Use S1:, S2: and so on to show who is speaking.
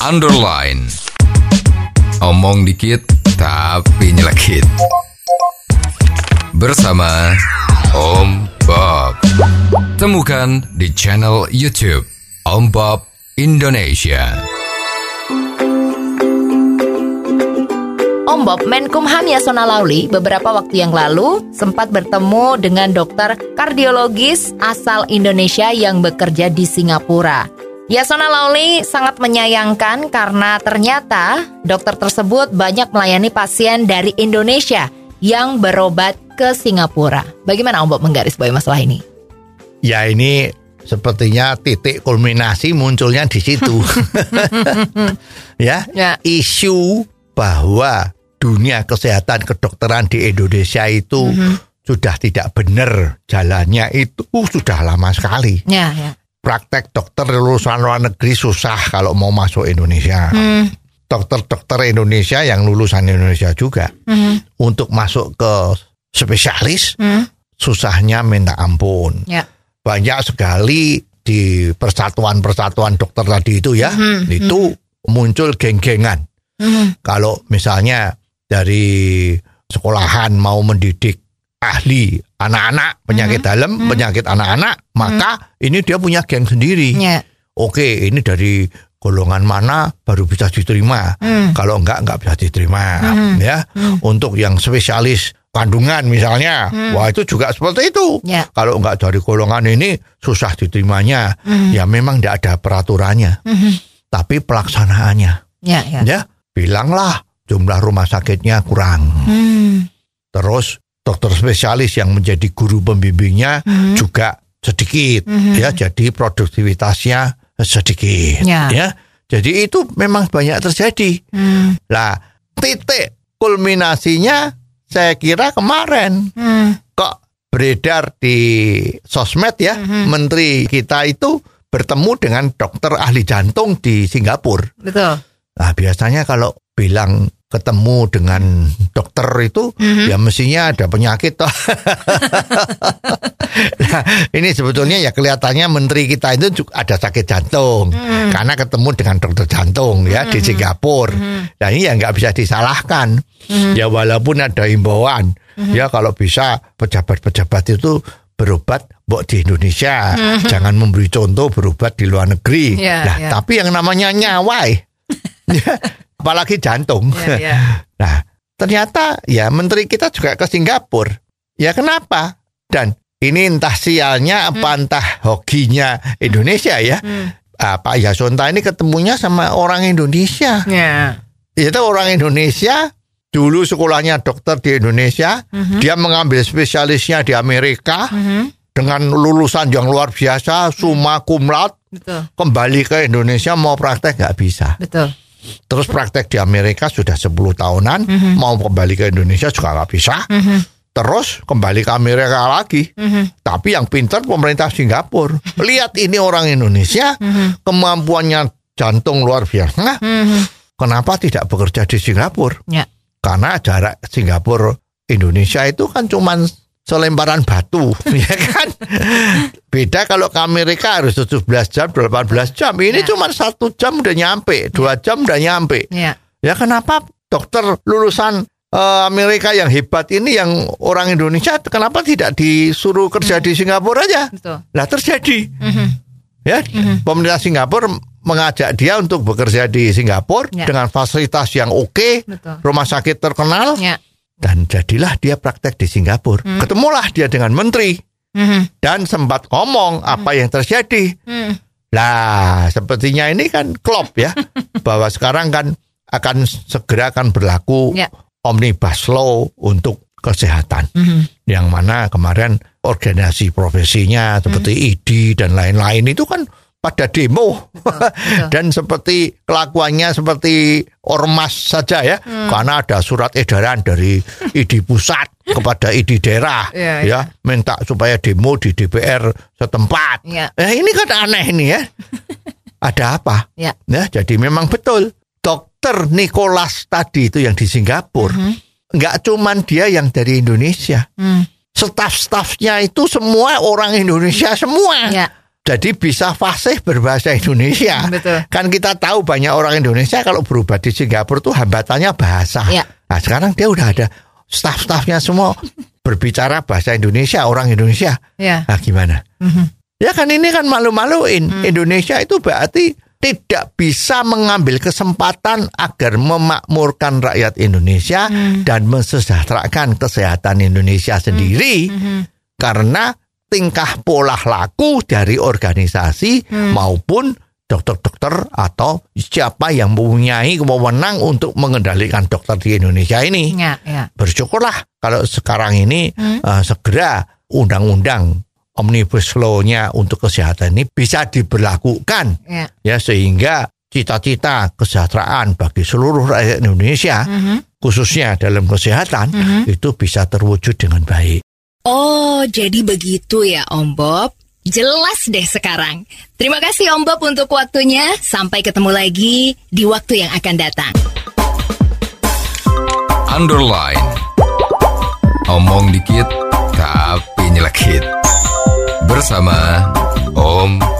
S1: underline. Omong dikit tapi nyelekit. Bersama Om Bob. Temukan di channel YouTube Om Bob Indonesia.
S2: Om Bob, Menkumham Yasona Lauli beberapa waktu yang lalu sempat bertemu dengan dokter kardiologis asal Indonesia yang bekerja di Singapura. Yasona Lauli sangat menyayangkan karena ternyata dokter tersebut banyak melayani pasien dari Indonesia yang berobat ke Singapura. Bagaimana Om Bob menggarisbawahi masalah ini?
S3: Ya ini sepertinya titik kulminasi munculnya di situ. ya,
S2: Ya.
S3: isu bahwa dunia kesehatan kedokteran di Indonesia itu sudah tidak benar jalannya itu sudah lama sekali.
S2: Ya, ya.
S3: Praktek dokter lulusan luar negeri susah kalau mau masuk Indonesia.
S2: Hmm.
S3: Dokter-dokter Indonesia yang lulusan Indonesia juga
S2: Hmm.
S3: untuk masuk ke spesialis
S2: Hmm.
S3: susahnya minta ampun
S2: Ya.
S3: banyak sekali di persatuan-persatuan dokter tadi itu ya, itu muncul geng-gengan.
S2: Hmm.
S3: Kalau misalnya dari sekolahan mau mendidik ahli anak-anak penyakit dalam, penyakit anak-anak, maka ini dia punya geng sendiri.
S2: Ya.
S3: Oke, ini dari golongan mana baru bisa diterima.
S2: Hmm.
S3: Kalau enggak enggak bisa diterima, ya. Untuk yang spesialis kandungan misalnya, wah itu juga seperti itu.
S2: Ya.
S3: Kalau enggak dari golongan ini susah diterimanya. Ya memang enggak ada peraturannya. Tapi pelaksanaannya,
S2: Ya, ya.
S3: ya bilanglah jumlah rumah sakitnya kurang.
S2: Hmm.
S3: Terus dokter spesialis yang menjadi guru pembimbingnya juga sedikit, ya. Jadi produktivitasnya sedikit,
S2: Ya.
S3: Jadi itu memang banyak terjadi.
S2: Hmm.
S3: Lah, titik kulminasinya saya kira kemarin
S2: Hmm.
S3: kok beredar di sosmed ya, menteri kita itu bertemu dengan dokter ahli jantung di Singapura.
S2: Betul.
S3: Nah, biasanya kalau bilang ketemu dengan dokter itu ya mestinya ada penyakit toh. nah, ini sebetulnya ya kelihatannya menteri kita itu juga ada sakit jantung karena ketemu dengan dokter jantung ya di Singapura. Nah, ini ya nggak bisa disalahkan. Ya walaupun ada himbauan ya kalau bisa pejabat-pejabat itu berobat mbok di Indonesia, jangan memberi contoh berobat di luar negeri.
S2: Ya,
S3: nah,
S2: ya.
S3: tapi yang namanya nyawa eh, Ya, apalagi jantung.
S2: Ya, ya.
S3: Nah, ternyata ya menteri kita juga ke Singapura. Ya kenapa? Dan ini entah sialnya apa entah hokinya Indonesia ya. Ah, Pak Yasonta ini ketemunya sama orang Indonesia.
S2: Ya.
S3: Itu orang Indonesia dulu sekolahnya dokter di Indonesia, dia mengambil spesialisnya di Amerika dengan lulusan yang luar biasa, summa cum laude,
S2: Betul.
S3: kembali ke Indonesia mau praktek nggak bisa.
S2: Betul.
S3: Terus praktek di Amerika sudah 10 tahunan, mau kembali ke Indonesia juga nggak bisa. Terus kembali ke Amerika lagi. Tapi yang pintar pemerintah Singapura. Lihat ini orang Indonesia, kemampuannya jantung luar biasa. Kenapa tidak bekerja di Singapura?
S2: Ya.
S3: Karena jarak Singapura Indonesia itu kan cuman selemparan batu, ya kan? Beda kalau ke Amerika harus 17 jam, 18 jam. Ini
S2: Ya.
S3: cuma satu jam udah nyampe, dua jam udah nyampe.
S2: Ya.
S3: Ya kenapa dokter lulusan eh, Amerika yang hebat ini yang orang Indonesia kenapa tidak disuruh kerja di Singapura aja?
S2: Betul.
S3: Lah terjadi. Ya, pemerintah Singapura mengajak dia untuk bekerja di Singapura
S2: Ya.
S3: dengan fasilitas yang oke,
S2: Betul.
S3: rumah sakit terkenal
S2: Ya.
S3: Dan jadilah dia praktek di Singapura. Ketemulah dia dengan menteri
S2: Mhm.
S3: dan sempat ngomong apa yang terjadi.
S2: Hmm.
S3: Lah, sepertinya ini kan klop ya, bahwa sekarang kan akan segera akan berlaku
S2: Ya.
S3: omnibus law untuk kesehatan.
S2: Mhm.
S3: Yang mana kemarin organisasi profesinya seperti ID dan lain-lain itu kan pada demo dan seperti kelakuannya seperti ormas saja ya karena ada surat edaran dari ID pusat kepada ID daerah
S2: Iya,
S3: ya
S2: iya.
S3: minta supaya demo di DPR setempat.
S2: Iya.
S3: Eh, ini kan aneh ini ya. ada apa?
S2: Ya.
S3: Ya, jadi memang betul. Dokter Nicholas tadi itu yang di Singapura, nggak cuman dia yang dari Indonesia.
S2: Hmm.
S3: Staf-stafnya itu semua orang Indonesia semua.
S2: Ya.
S3: Jadi bisa fasih berbahasa Indonesia.
S2: Betul.
S3: Kan kita tahu banyak orang Indonesia kalau berubah di Singapura tuh hambatannya bahasa.
S2: Ya.
S3: Nah sekarang dia udah ada staff-staffnya semua berbicara bahasa Indonesia, orang Indonesia.
S2: Ya.
S3: Nah gimana? Ya kan ini kan malu-maluin. Indonesia itu berarti tidak bisa mengambil kesempatan agar memakmurkan rakyat Indonesia dan mensejahterakan kesehatan Indonesia sendiri karena tingkah pola laku dari organisasi maupun dokter-dokter atau siapa yang mempunyai wewenang untuk mengendalikan dokter di Indonesia ini
S2: Ya, ya.
S3: bersyukurlah kalau sekarang ini eh, segera undang-undang omnibus law-nya untuk kesehatan ini bisa diberlakukan
S2: Ya.
S3: ya sehingga cita-cita kesejahteraan bagi seluruh rakyat Indonesia khususnya dalam kesehatan itu bisa terwujud dengan baik.
S4: Oh, jadi begitu ya Om Bob. Jelas deh sekarang. Terima kasih Om Bob untuk waktunya. Sampai ketemu lagi di waktu yang akan datang.
S1: Underline. Omong dikit tapi nyelekit. Bersama Om